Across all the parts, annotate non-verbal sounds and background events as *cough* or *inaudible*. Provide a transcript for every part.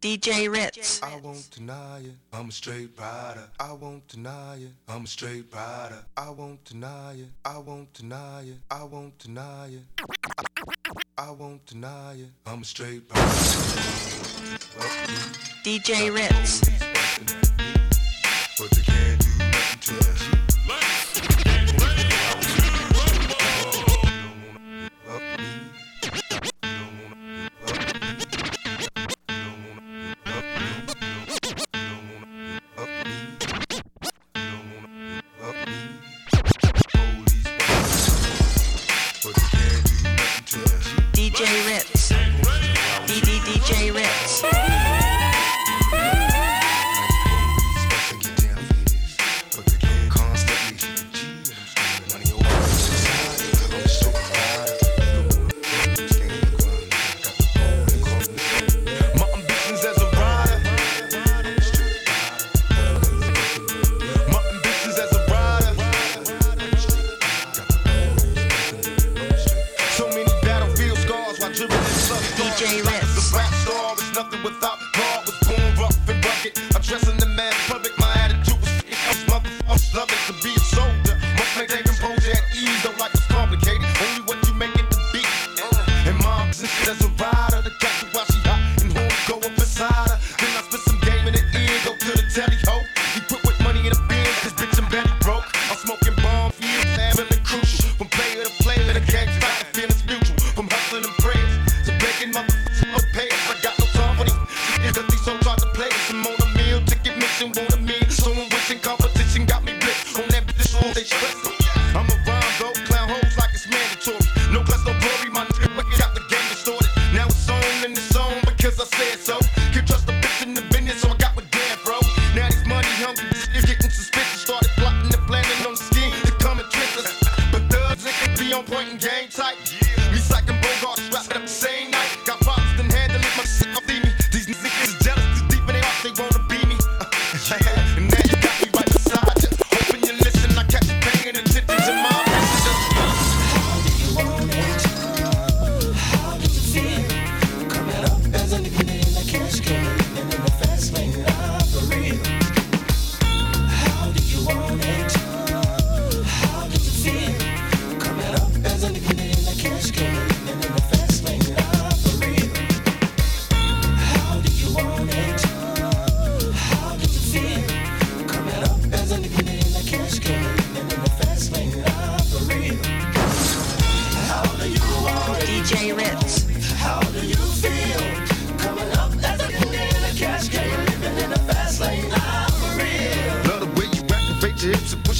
DJ Ritz. I won't deny it. I'm a straight rider. I won't deny it. I'm a straight rider. I won't deny it. I won't deny it. I won't deny it. I won't deny it. I'm a straight rider. DJ Ritz. But they can't do nothing to.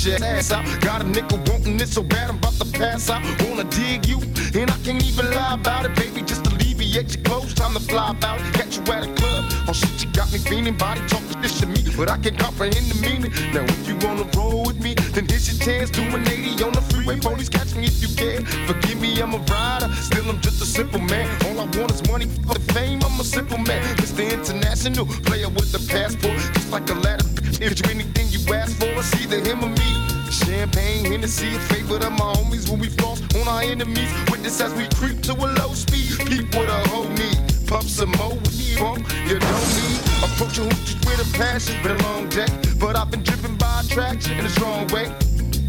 Your ass out. Got a nigga wanting it so bad I'm about to pass out. Wanna dig you, and I can't even lie about it, baby. Just alleviate your clothes, time to fly about. Catch you at a club, oh shit, you got me feeling. Body talking this to me, but I can't comprehend the meaning. Now if you wanna roll with me, then here's your chance. Do an 80 on the freeway, police catch me if you can. Forgive me, I'm a rider, still I'm just a simple man. All I want is money for the fame. I'm a simple man, Mr. International player with the passport, just like a ladder. If you anything you ask for, it's either him or me. Champagne, Hennessy, a favorite of my homies when we floss on our enemies. Witness as we creep to a low speed. Keep what a hoe need. Pump some more with the pump, you don't need. Approaching hoochies with a passion, been a long day. But I've been driven by attraction in a strong way.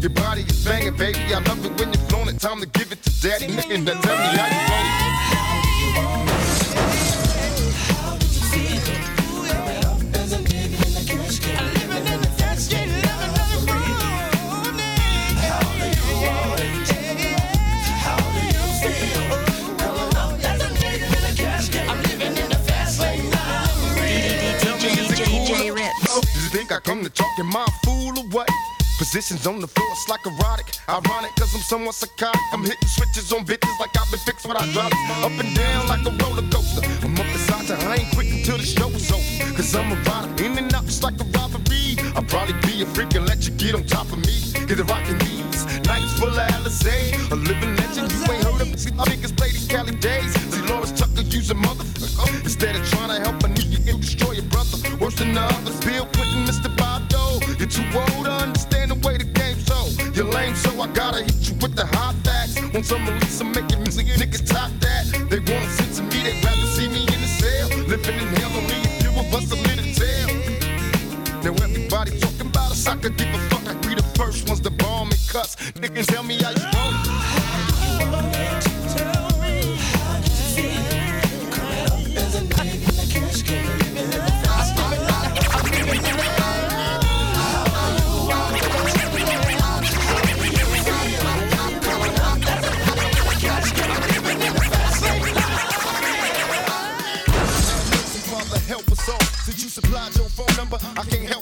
Your body is banging, baby. I love it when you're flown it. Time to give it to daddy. Now tell me how you want it. Think I come to talk in my fool or what? Positions on the floor, it's like erotic. Ironic, cause I'm somewhat psychotic. I'm hitting switches on bitches like I've been fixed when I drop it. Up and down like a roller coaster. I'm up beside you, I ain't quit until the show is over. Cause I'm a rider, in and out just like a robbery. I'll probably be a freak and let you get on top of me. Get the rockin' these nights full of Alizé. A living legend, you ain't heard of me. My play these Cali days. See, Delores Tucker use a motherfucker. Instead of trying to help a nigga, you destroy your brother. Worse than the others, Bill Clinton. You're too old to understand the way the game's so. You're lame, so I gotta hit you with the hot facts. Want some release, I'm making music, niggas top that. They wanna send to me, they'd rather see me in the cell. Living in hell, only a few of us are lit to tell. Now everybody talking about us, I could give a fuck. I be the first ones to bomb and cuss. Niggas tell me how you I can't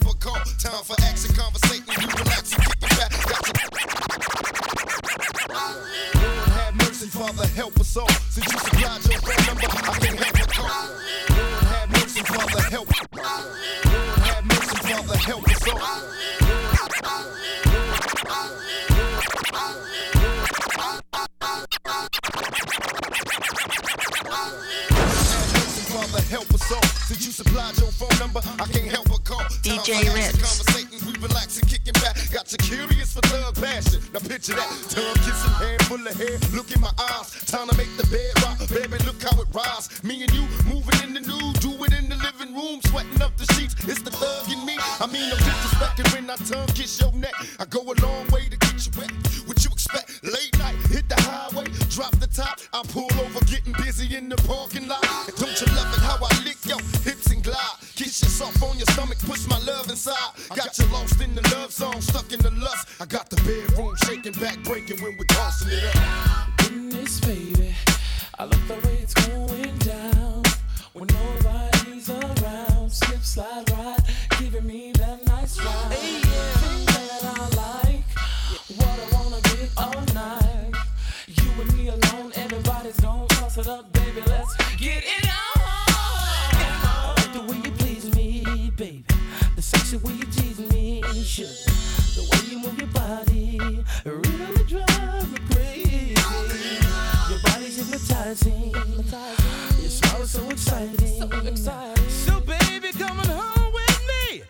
hypnotizing. Your smile is so exciting. So, baby, coming home with me.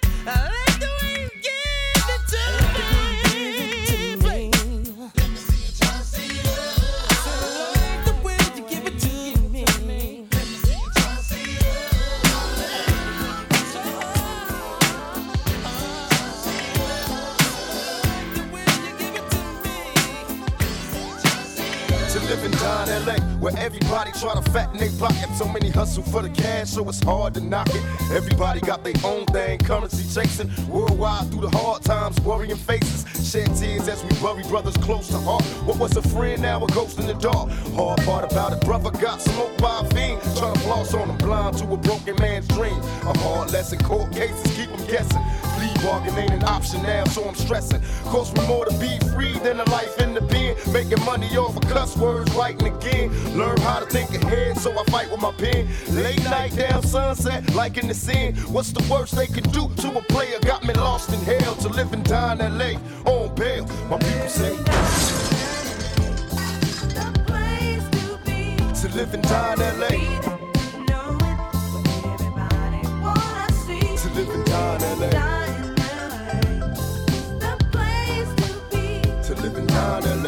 Try to fatten their pocket. So many hustle for the cash, so it's hard to knock it. Everybody got their own thing, currency chasing. Worldwide through the hard times, worrying faces. Shed tears as we bury brothers close to heart. What was a friend, now a ghost in the dark. Hard part about it, brother got smoked by a fiend. Trying to floss on him, blind to a broken man's dream. A hard lesson, court cases keep him guessing. Bargain ain't an option now, so I'm stressing. Cost me more to be free than a life in the pen. Making money off of cuss words, writing again. Learn how to think ahead, so I fight with my pen. Late night down sunset, like in the sin. What's the worst they can do to a player? Got me lost in hell to live and die in LA on bail. My people say to live and die in LA. To live and die in LA. In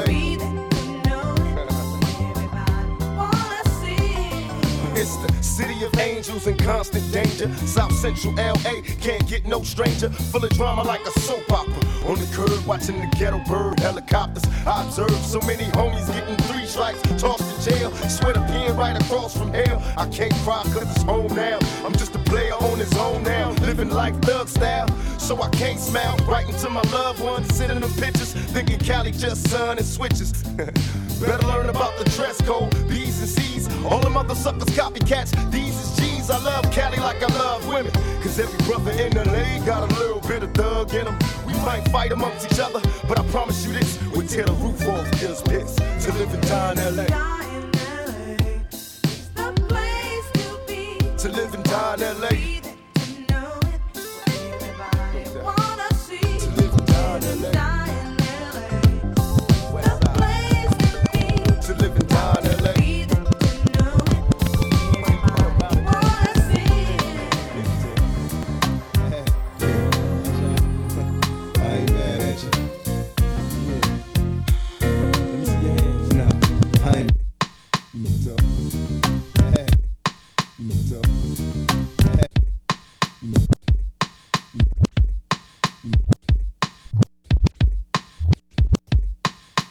It's the city of angels in constant danger. South Central LA can't get no stranger. Full of drama like a soap opera. On the curb watching the ghetto bird helicopters. I observe so many homies getting three strikes, tossed to jail. Sweat a pin right across from hell. I can't cry cause it's home now. I'm just a player on his own now. Living like thug style. So I can't smile. Writing to my loved ones, sending them pictures. Thinking Cali just sun and switches. *laughs* Better learn about the dress code, B's and C's. All them other suckers copycats. These is G's. I love Cali like I love women. Cause every brother in the LA got a little bit of thug in him. We might fight amongst each other, but I promise you this. We'll tear the roof off, just piss. To live and die in LA. To live and die in LA.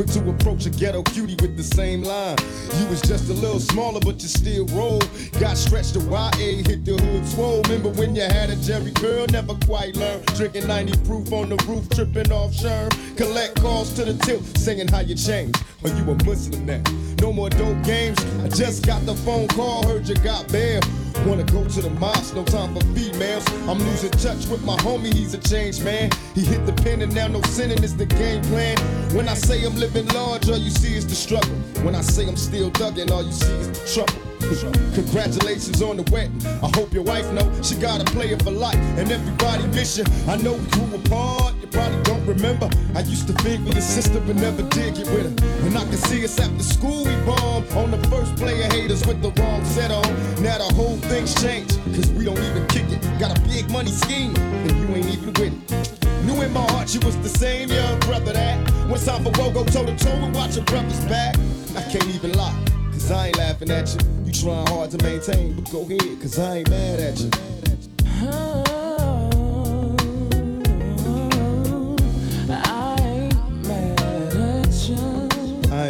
quick to approach a ghetto cutie with the same line. You was just a little smaller, but you still roll. Got stretched to YA, hit the hood swole. Remember when you had a Jheri curl? Never quite learned. Drinking 90 proof on the roof, tripping off Sherm. Collect calls to the tilt, singing how you changed. Or you a Muslim now. No more dope games. I just got the phone call, heard you got bail. Wanna go to the mosque, no time for females. I'm losing touch with my homie, he's a changed man. He hit the pen and now no sinning is the game plan. When I say I'm living large, all you see is the struggle. When I say I'm still thugging, all you see is the trouble. *laughs* Congratulations on the wedding. I hope your wife know she got a player for life, and everybody miss you. I know we grew apart. Probably don't remember. I used to think with your sister, but never did get with her. And I can see us after school we bomb on the first player haters with the wrong set on. Now the whole thing's changed, cause we don't even kick it. Got a big money scheme, and you ain't even with it. Knew in my heart you was the same young brother that when time for woe go toe to toe and watch your brother's back. I can't even lie, cause I ain't laughing at you. You trying hard to maintain, but go ahead, cause I ain't mad at you.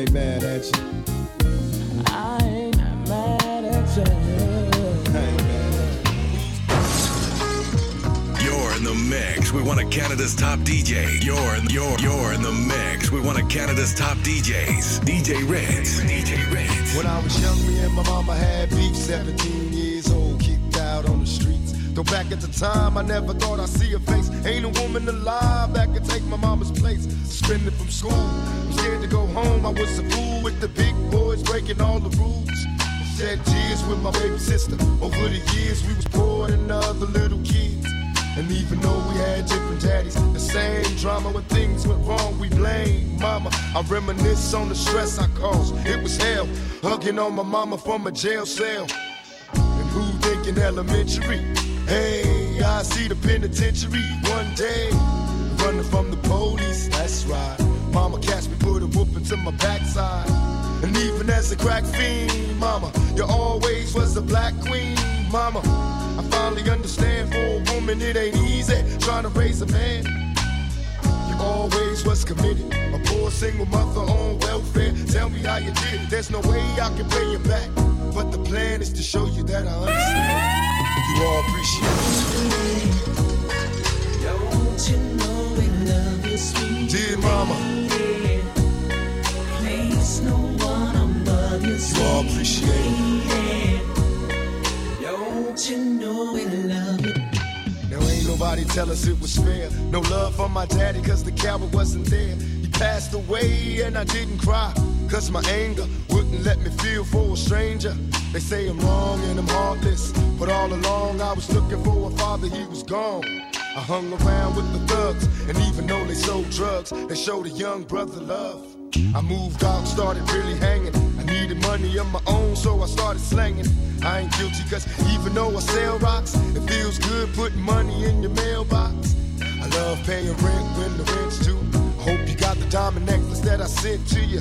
Ain't mad at you. I ain't mad at you. I ain't mad at you. You're in the mix with one of Canada's top DJ. You're in, you're you're in the mix We want of Canada's top DJs. DJ Ritz. DJ Ritz. When I was young, me and my mama had beef. 17 Go back at the time, I never thought I'd see her face. Ain't a woman alive that could take my mama's place. Suspended from school, I'm scared to go home. I was a fool with the big boys breaking all the rules. Shed tears with my baby sister. Over the years, we was poor than other little kids. And even though we had different daddies, the same drama when things went wrong, we blame mama. I reminisce on the stress I caused. It was hell, hugging on my mama from a jail cell. And who thinking elementary? Hey, I see the penitentiary one day. Running from the police, that's right. Mama catch me, put a whooping to my backside. And even as a crack fiend, mama, you always was a black queen, mama. I finally understand for a woman it ain't easy trying to raise a man. You always was committed. A poor single mother on welfare. Tell me how you did it. There's no way I can pay you back. But the plan is to show you that I understand. You all appreciate Don't you know it. Dear mama, place, no one above you, you all appreciate it. Don't you know we love you? Now ain't nobody tell us it was fair. No love for my daddy, cause the coward wasn't there. He passed away and I didn't cry. Cause my anger wouldn't let me feel for a stranger. They say I'm wrong and I'm heartless. But all along I was looking for a father, he was gone. I hung around with the thugs, and even though they sold drugs, they showed a young brother love. I moved out, started really hanging. I needed money of my own, so I started slanging. I ain't guilty, cause even though I sell rocks, it feels good putting money in your mailbox. I love paying rent when the rent's due. I hope you got the diamond necklace that I sent to you.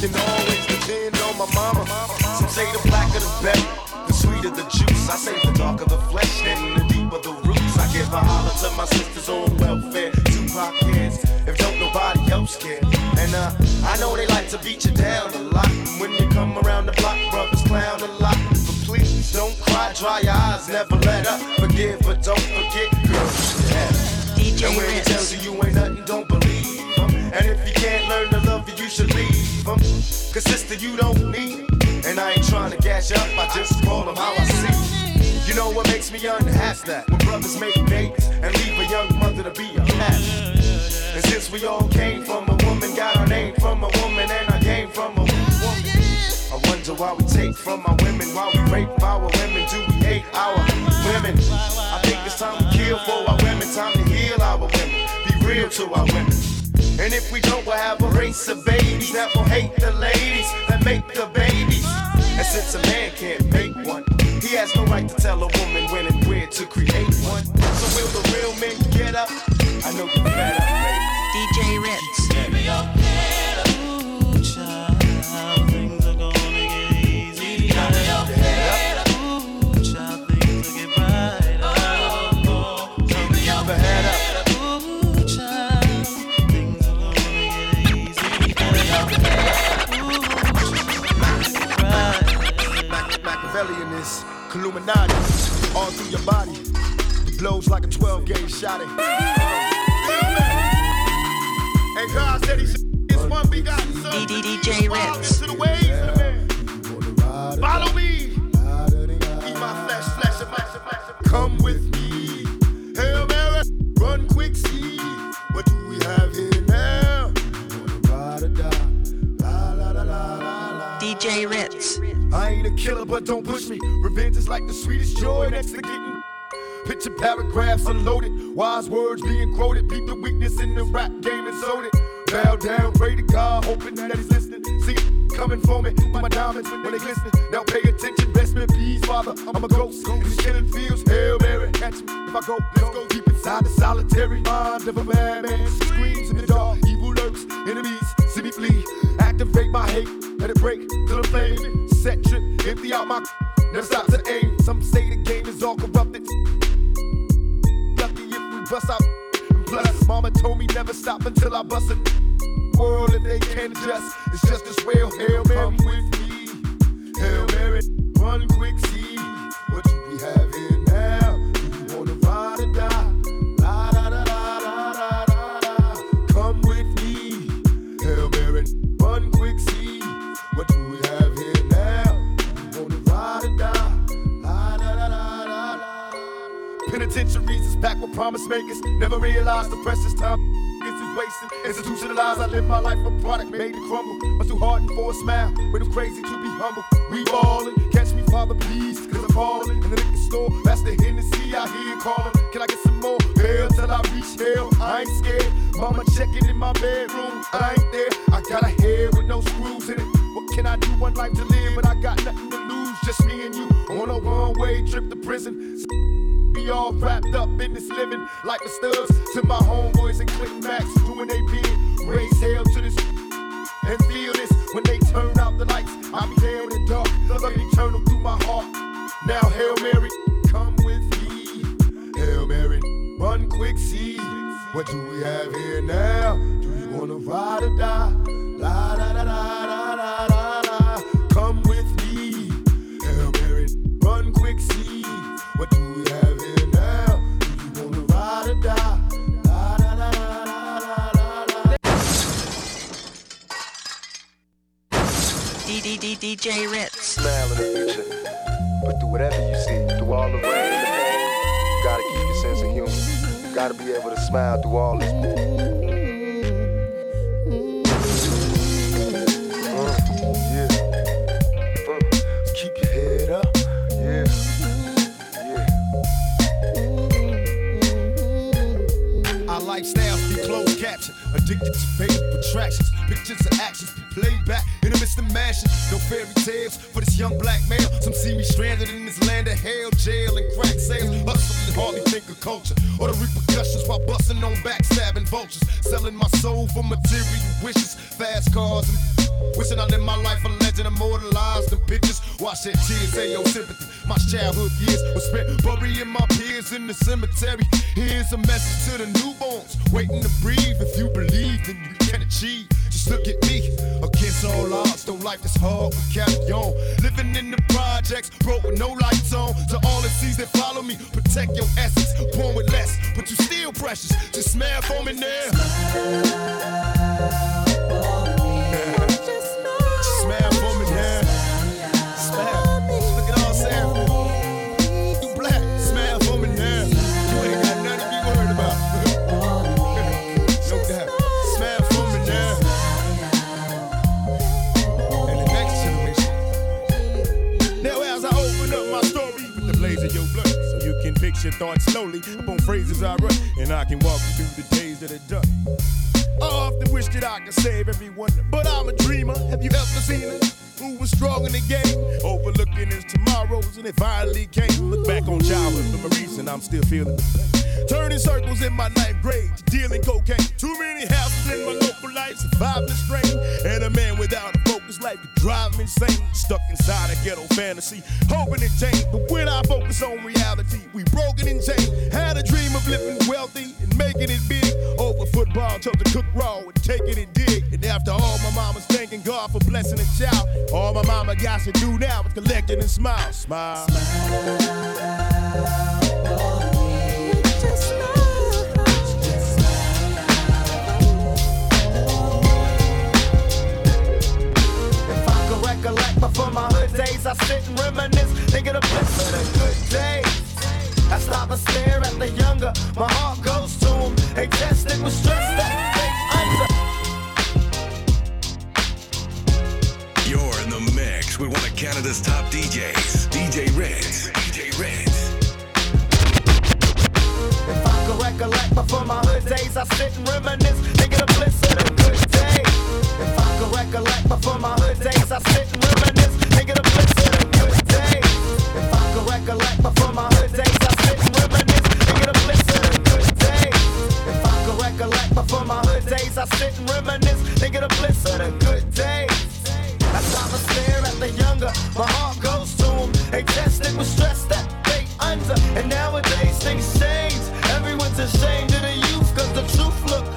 Can always depend on my mama. Some say the blacker the better, the sweeter the juice. I say the darker the flesh, then the deeper the roots. I give a holler to my sisters on welfare. Tupac cares if don't nobody else care. And uh, I know they like to beat you down a lot. And when you come around the block, brothers clown a lot. But please don't cry, dry your eyes, never let up. Forgive, but don't forget, you don't need. And I ain't trying to you up, I just call them how I see. You know what makes me unhappy? When brothers make babies and leave a young mother to be a cash. And since we all came from a woman, got our name from a woman, and I came from a woman. I wonder why we take from our women, why we rape our women, do we hate our women? I think it's time to kill for our women, time to heal our women, be real to our women. And if we don't, we'll have a race of babies that will hate the ladies make the babies. And since a man can't make one, he has no right to tell a woman when and where to create one. So will the real men get up? I know you're fed up, ladies. DJ Ritz. Keep your body. It blows like a 12 gauge shot. And God said one begotten Son. DJ Follow Ain't a killer, but don't push me. Revenge is like the sweetest joy next to getting. Picture paragraphs unloaded, wise words being quoted. Beat the weakness in the rap game and sold it. Bow down, pray to God, hoping that he's listening. See coming for me, my diamonds when they glisten. Now pay attention, best in peace, father. I'm a ghost in the killing fields. Hail Mary, catch me if I go. Let's go deep inside the solitary mind of a madman. Screams in the dark, evil lurks, enemies see me flee. Activate my hate, let it break till I'm flame. Set trip, empty out my. Never stop to aim. Some say the game is all corrupted. Lucky if we bust out. Plus, mama told me never stop until I bust it. World if they can't adjust, it's just as well. Hail Mary, come with me. Hail Mary, run quick, see what do we have here packed with promise makers. Never realized the precious time is wasted. Institutionalized, I live my life a product made to crumble. Much too hardened for a smile, but I'm crazy to be humble. We ballin', catch me, Father, please, cause I'm ballin'. In the liquor store, that's the Hennessy I hear callin'. Can I get some more? Hell till I reach hell, I ain't scared. Mama checking in my bedroom, I ain't there. I got a head with no screws in it. What can I do? One life to live, but I got nothing to lose. Just me and you on a one-way trip to prison. Be all wrapped up in this living like the studs to my homeboys and click max doing they bid. Raise hell to this and feel this when they turn out the lights. I'll be there in the dark, love eternal through my heart. Now, Hail Mary, come with me. Hail Mary, run quick, see. What do we have here now? Do you wanna ride or die? La da da da da da da. Come DJ Ritz. smile in the future. But through whatever you see, through all the rain and the pain, you gotta keep your sense of humor. You gotta be able to smile through all this. Yeah. Keep your head up. Yeah. Yeah. Our lifestyles be closed captioned, addicted to faded attractions. Pictures of actions be the mashing. No fairy tales for this young black male. Some see me stranded in this land of hell, jail, and crack sales. Hustling and hardly think of culture or the repercussions while busting on backstabbing vultures. Selling my soul for material wishes, fast cars, and wishing I lived my life a legend, immortalized in pictures. Watch that tears, say your sympathy. My childhood years were spent burying my peers in the cemetery. Here's a message to the newborns waiting to breathe. If you believe, then you can achieve. Look at me, against all odds. Though life is hard, we carry on. Living in the projects, broke with no lights on. To all the seas that follow me, protect your essence. Born with less, but you still precious. Just smile for me now. Just your thoughts slowly upon phrases I write, and I can walk you through the days that are done. I often wish that I could save everyone, but I'm a dreamer. Have you ever seen her? Who was strong in the game, overlooking his tomorrows, and it finally came. Look back on childhood memories, and I'm still feeling the pain. Turning circles in my ninth grade, dealing cocaine. Too many houses in my local life, surviving the strain. And a man without a focus life could drive me insane. Stuck inside a ghetto fantasy, hoping it change. But when I focus on reality, we broken and chained. Had a dream of living wealthy and making it big. Over football, told to cook raw and taking it dig. And after all, my mama's thanking God for blessing a child. All my mama got to do now is collect and smile. Smile. If You're in the mix with one of Canada's top DJs, DJ Ritz. DJ Ritz. Recollect before my hood days, I sit and reminisce, thinking of bliss of the good days. If I could recollect before my hood days, I sit and reminisce, thinking of bliss of the good days. If I could recollect before my hood days, I sit and reminisce, thinking of bliss of the good days. If I could recollect before my hood days, I sit and reminisce, thinking of bliss of the good days. I stop and stare at the younger, my heart goes to them. They tested with stress that they under, and nowadays things change. Everyone's ashamed of the youth, cause the truth look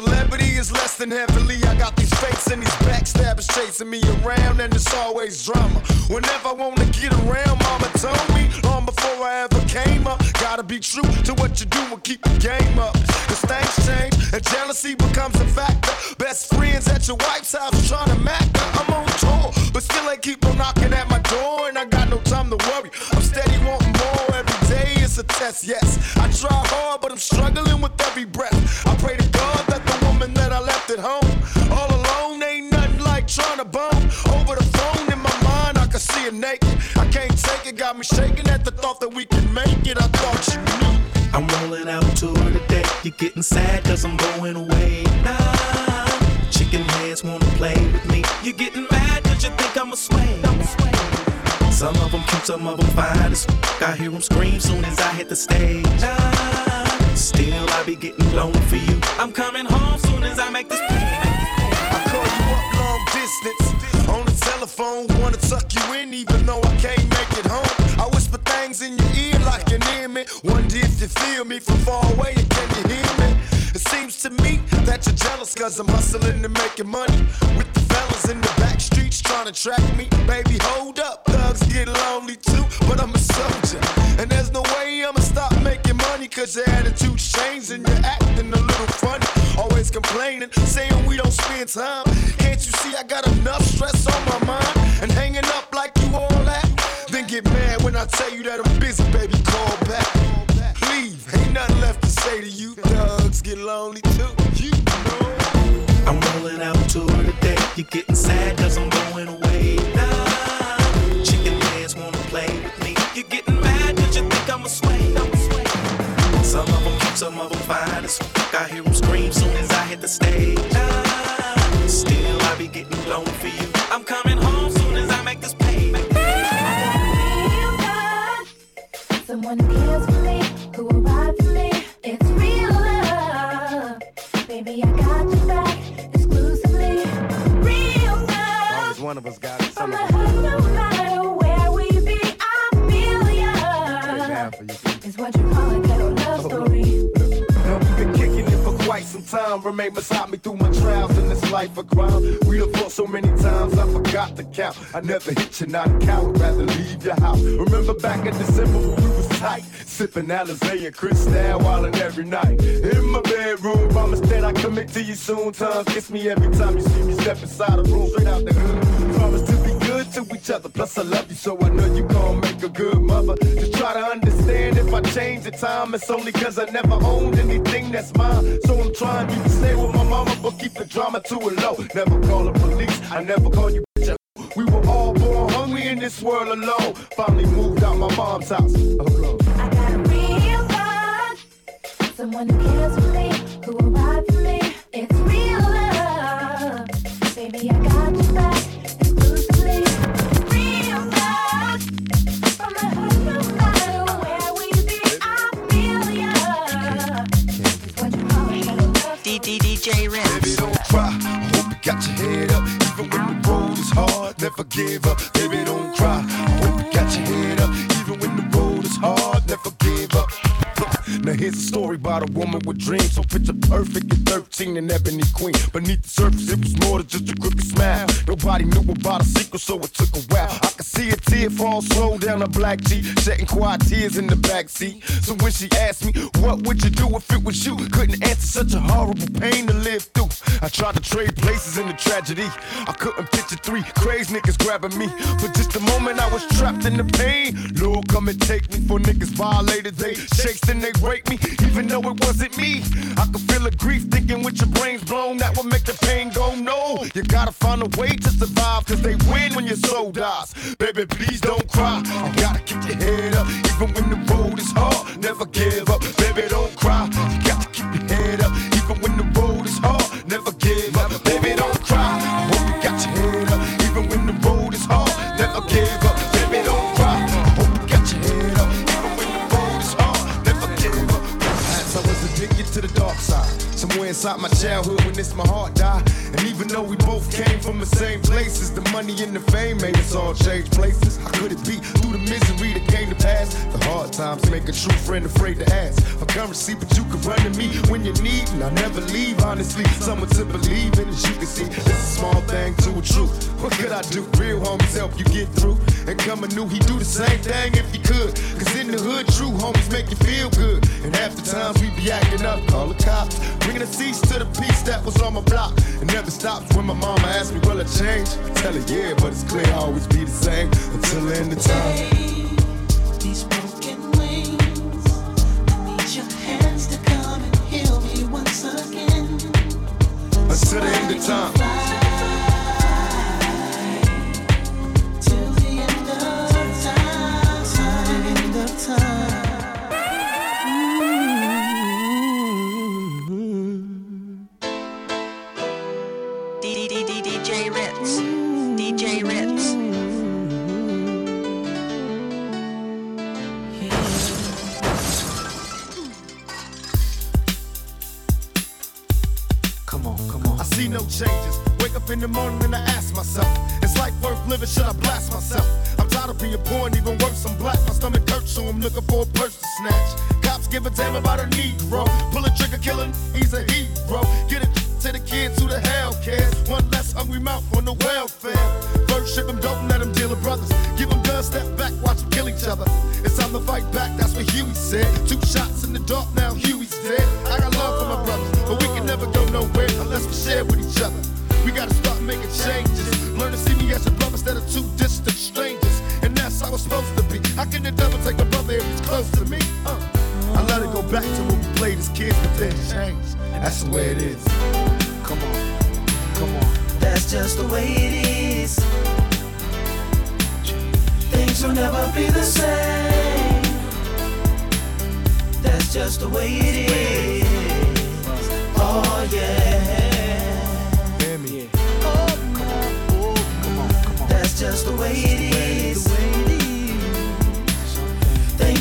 celebrity is less than heavily. I got these fakes and these backstabbers chasing me around, and it's always drama. Whenever I wanna get around, mama told me long before I ever came up. Gotta be true to what you do and keep the game up. Cause things change and jealousy becomes a factor. Best friends at your wife's house trying to mac her. I'm on tour, but still ain't keep on knocking at my door, and I got no time to worry. I'm steady wanting more every day. It's a test, yes. I try hard, but I'm struggling with every breath. I pray to left at home all alone ain't nothing like trying to bone over the phone in my mind. I can see her naked. I can't take it, got me shaking at the thought that we can make it. I thought you knew. I'm rolling out to her today. You're getting sad cause I'm going away. Nah, chicken heads wanna play with me. You're getting mad cause you think I'm a sway. Some of them cute, some of them fine as I hear them scream soon as I hit the stage. Nah, still I be getting lonely for you. I'm coming home soon as I make this. I call you up long distance on the telephone, wanna tuck you in even though I can't make it home. I whisper things in your ear like near me. Wonder if you feel me from far away and can you hear me? It seems to me that you're jealous cause I'm hustling and making money with the fellas in the back streets trying to track me. Baby, hold up, thugs get lonely too, but I'm a soldier. And there's no way I'ma stop making money cause your attitude's changed and you're acting a little funny. Always complaining, saying we don't spend time. Can't you see I got enough stress on my mind? And hanging up like you all that? Then get mad when I tell you that I'm busy, baby, call back. Leave, ain't nothing left to say to you. Thugs get lonely too. You know. I'm rolling out to her today. You're getting sad as f- Remain beside me through my trials in this life of crime. We have fought so many times, I forgot to count. I never hit you, not coward, rather leave your house. Remember back in December when we was tight, sipping Alizé and Cristal wildin' every night. In my bedroom, promise that I commit to you soon. Times kiss me every time you see me step inside the room, straight out the hood. To each other, plus I love you, so I know you gon' make a good mother. Just try to understand if I change the time, it's only cause I never owned anything that's mine. So I'm trying to stay with my mama, but keep the drama to a low. Never call the police, I never call you. We were all born hungry in this world alone. Finally moved out my mom's house. Oh, I got a real bug. Someone who cares for me, who will never give up. Baby, don't cry. Here's a story about a woman with dreams. So picture perfect at 13 and ebony queen. Beneath the surface, it was more than just a crooked smile. Nobody knew about a secret, so it took a while. I could see a tear fall slow down her black cheek, shedding quiet tears in the backseat. So when she asked me, what would you do if it was you? Couldn't answer such a horrible pain to live through. I tried to trade places in the tragedy. I couldn't picture three crazy niggas grabbing me. For just a moment, I was trapped in the pain. Lord, come and take me for niggas violated. They and they rape me, even though it wasn't me. I could feel the grief thinking with your brains blown. That would make the pain go no. You gotta find a way to survive, cause they win when your soul dies. Baby, please don't cry. You gotta keep your head up, even when the road is hard. Never give inside my childhood when my heart died. And even though we both came from the same places, the money and the fame made us all change places. How could it be through the misery that came to pass? The hard times make a true friend afraid to ask for currency, but you can run to me when you need, and I never leave. Honestly, someone to believe in, as you can see, it's a small thing to a truth. What could I do? Real homies help you get through. And coming new, he do the same thing if he could. Cause in the hood, true homies make you feel good. And half the times we be acting up, call the cops. Bringing a cease to the peace that was on my block. It never stops when my mama asks me, will I change? I tell her, yeah, but it's clear I'll always be the same until the end of time. These broken wings. I need your hands to come and heal me once again. Until the end of time. In the morning and I ask myself, is life worth living? Should I blast myself? I'm tired of being poor and even worse, I'm black. My stomach hurts, so I'm looking for a purse to snatch. Cops give a damn about a Negro. Pull a trigger, killing,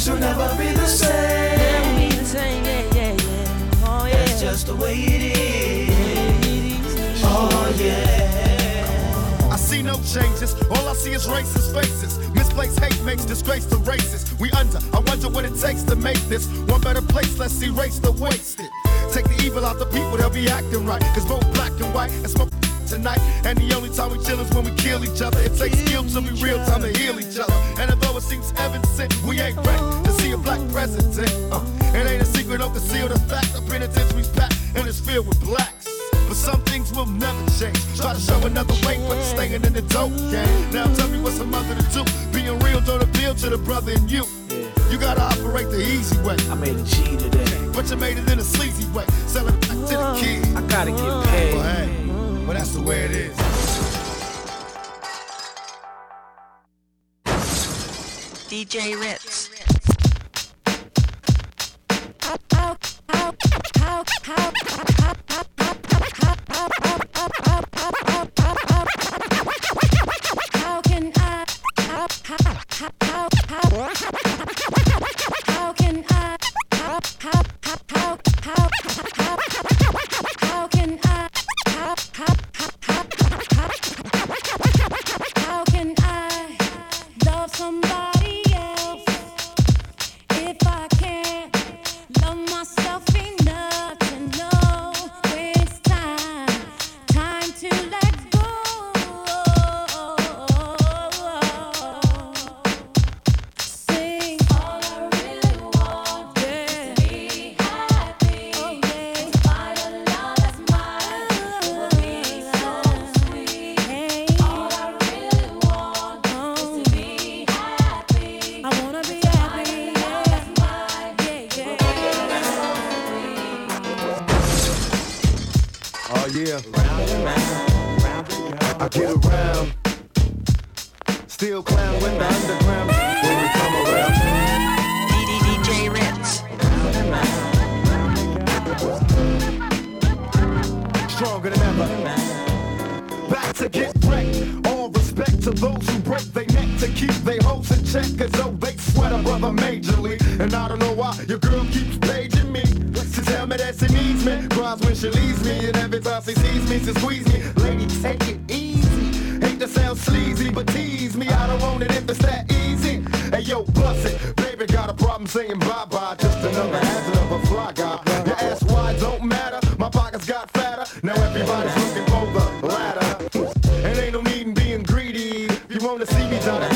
Things will never be the same. Oh, That's just the way it is. Oh yeah. I see no changes. All I see is racist faces. Misplaced hate makes disgrace to races. We under, I wonder what it takes to make this one better place. Let's erase the wasted. Take the evil out the people, they'll be acting right. Cause both black and white and smoke tonight. And the only time we chill is when we kill each other. It takes skill to be real time to heal each other. And although it seems evident, we ain't ready to see a black president. Uh, it ain't a secret, don't conceal the fact. The penitentiary's packed and it's filled with blacks. But some things will never change. Try to show another way, but you're staying in the dope game. Now tell me what's a mother to do. Being real don't appeal to the brother in you. You gotta operate the easy way. I made a G today. But you made it in a sleazy way. Sell it back to the kid. I gotta get paid. Well, hey, well, that's the way it is. DJ Ritz. How can I? How, how, how, how, how, how can I? How, how, how, how, somebody wanna see me, try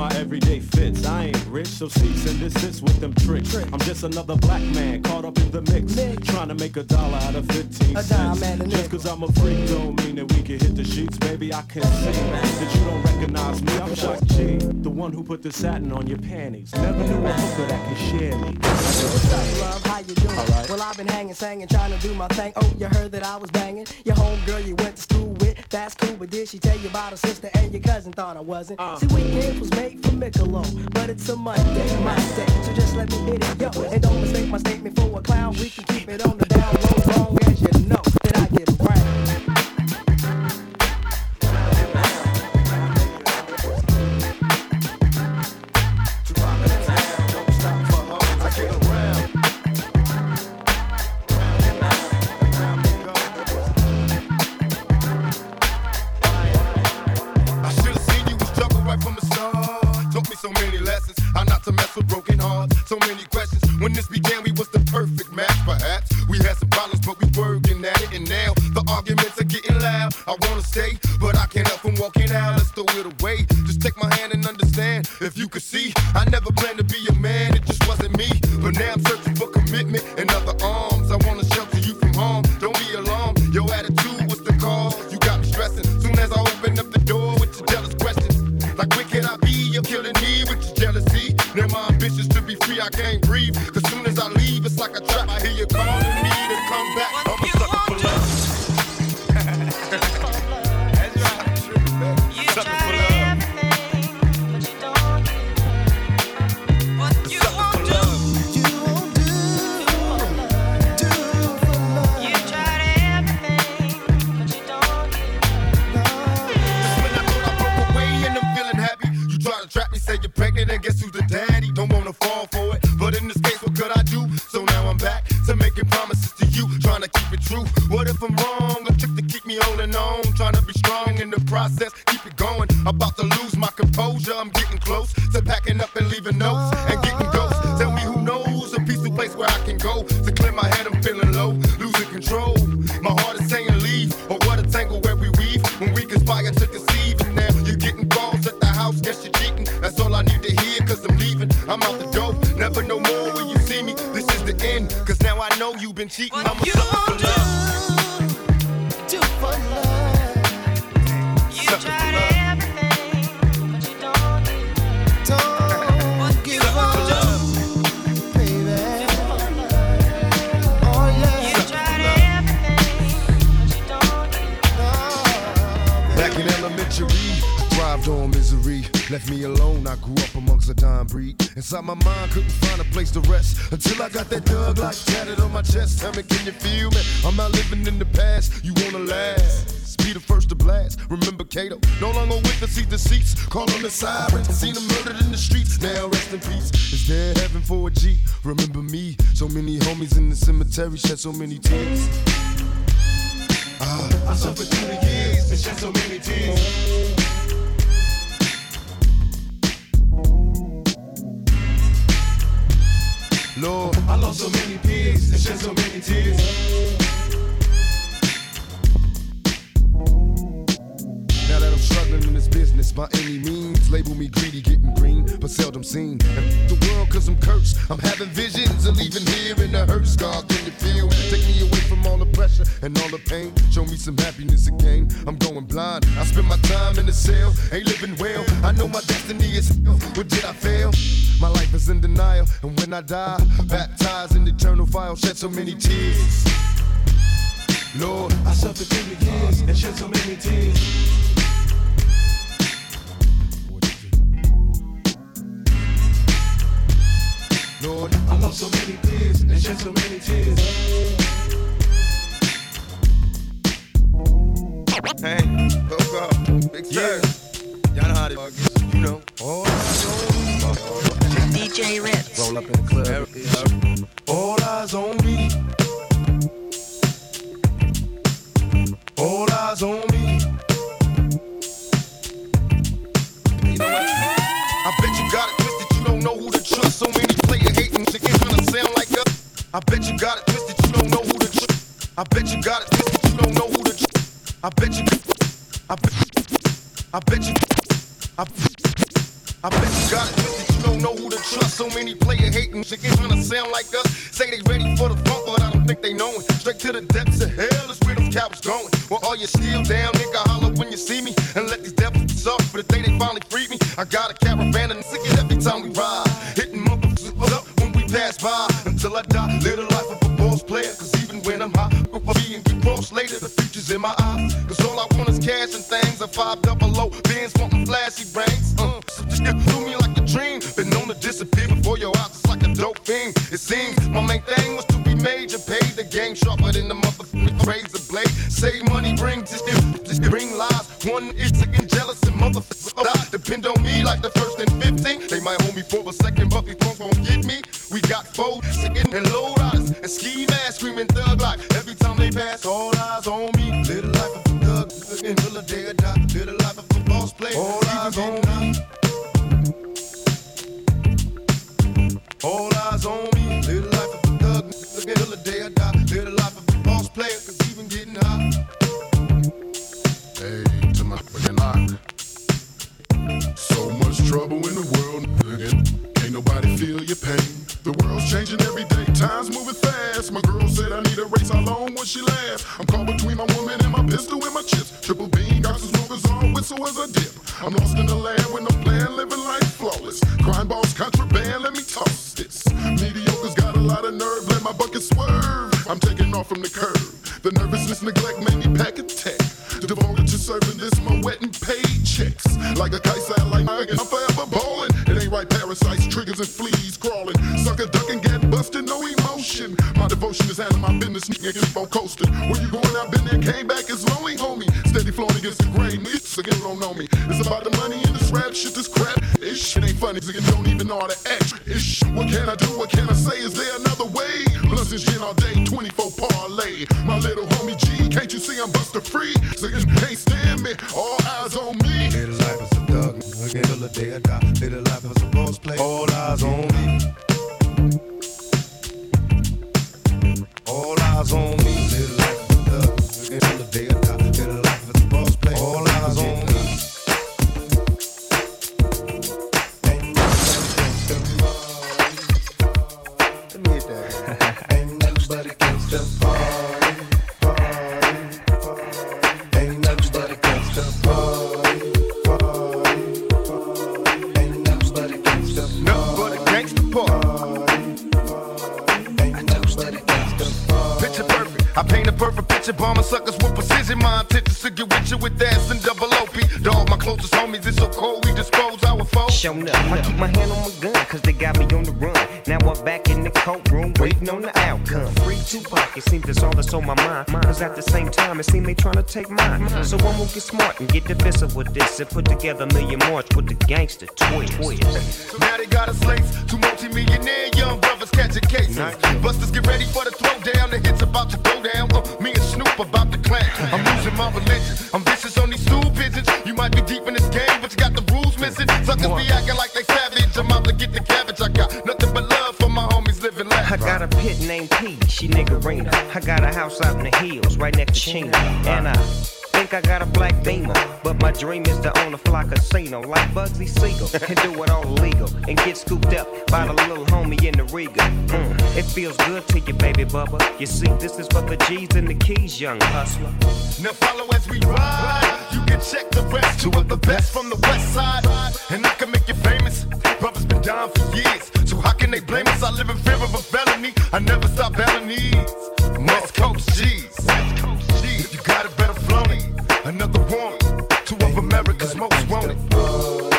my everyday fits. I ain't rich, so cease and desist with them tricks. I'm just another black man caught up in the mix. Trying to make a dollar out of 15 A dime cents. a Just cause I'm a freak don't mean that we can hit the sheets. Baby, I can see that you don't recognize me. I'm Shock G, the one who put the satin on your panties. Never knew a hooker that could share me. What's up, love? How you doing? Well, I've been hanging, singing, trying to do my thing. Oh, you heard that I was banging. Your homegirl you went to school that's cool. But did she tell you about her sister and your cousin? Thought I wasn't. Uh. See, weekends was made for Michelob, but it's a Monday, my day. So just let me hit it, yo. And don't mistake my statement for a clown. We can keep it on the down low, as long as you know that I get around. Cheating. Sirens, seen them murdered in the streets. Now rest in peace. Is there heaven for a G? Remember me, so many homies in the cemetery shed so many tears. Ah, I suffered through the years and shed so many visions of leaving here in a hurt scar. can you feel? Take me away from all the pressure and all the pain. Show me some happiness again. I'm going blind. I spend my time in the cell, ain't living well. I know my destiny is hell. But did I fail? My life is in denial, and when I die, baptized in eternal fire, shed so many tears. Lord, I suffered through the years and shed so many tears. Lord, I lost so many peers and shed so many tears. Hey, go go, big sir. Y'all know how to fuck, you know. Oh. all, DJ Ritz. roll up in the club. All eyes on me. All eyes on me. You know what? I bet you got it twisted, you don't know who to trust. So many player I bet you got it twisted, you don't know who to trust. I bet you got it twisted, you don't know who to trust. I bet you, I bet, you I bet you, I, I bet you got it twisted, you don't know who to trust. So many player hating chickens trying sound like us. Say they ready for the funk, but I don't think they know it. Straight to the depths of hell is where them cowards going. Well, are you still down, nigga? Holler when you see me and let these devils be for the day they finally free me. I got a caravan and sick it every time we ride. Hitting motherfuckers up when we pass by until I die. Live the life of a boss player, cause even when I'm high, I'll be and get later. The future's in my eyes. Cause all I want is cash and things. A five double O, Benz wanting flashy brains. Uh, so just through me like a dream. Been known to disappear before your eyes, it's like a dope fiend. It seems my main thing was to be major, pay the game sharper than the motherfucking Like I'm forever ballin'. It ain't right, parasites, triggers, and fleas crawling. Sucker ducking, get busted, no emotion. My devotion is out of my business, nigga, keep on coasting. Where you going? I've been there, came back, it's lonely, homie. Steady flowing against the grain, it's again, don't know me. It's about the money in this rap shit, this crap. This shit ain't funny, nigga, don't even know how to act. Ish, what can I do? What can I say? Is there another way? Blunts and gin all day, 24 parlay. My little homie G, can't you see I'm buster free? You can't stand me, all eyes on me. Till the day I die. Little life is a boss play, all eyes on me. All eyes on me. Seems that's all that's on my mind. Cause at the same time, it seems they trying to take mine. So I'm gonna get smart and get defensive with this and put together a million march with the gangster twist. Now they got us laced. Two multi-millionaire young brothers catching cases. Busters get ready for the throwdown. The hits about to go down. Uh, me and Snoop about to clan. I'm losing my religion. I'm vicious on these stool pigeons. You might be deep in this game, but you got the rules missing. Suckers be acting like they savage. I'm out to get the cabbage. I got I got a pit named P, she nigga niggerina. I got a house out in the hills, right next to Chino. And I I got a black beamer. But my dream is to own a fly casino like Bugsy Siegel. And do it all legal. And get scooped up by the little homie in the Regal. Mm, it feels good to you, baby bubba. You see, this is for the G's and the keys, young hustler. Now follow as we ride. You can check the rest. Two of the best from the west side. And I can make you famous. Brothers been down for years. So how can they blame us? I live in fear of a felony. I never stop belling these. West Coast G's. West Coast G's. You got it, better flown. Another one. Two of America's most wanted.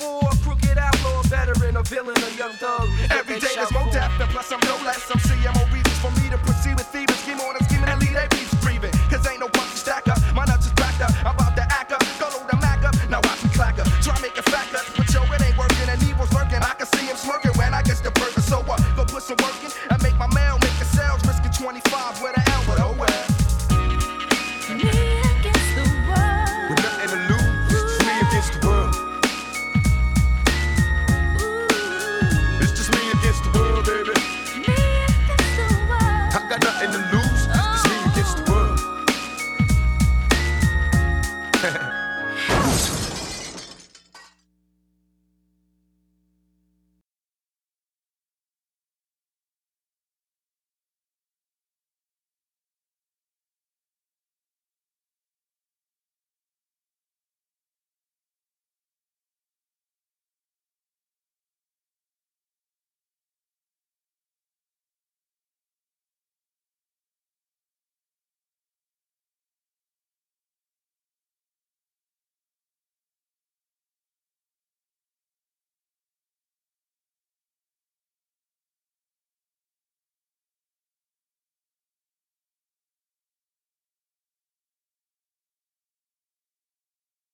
For a route for a crooked veteran, a villain, a young thug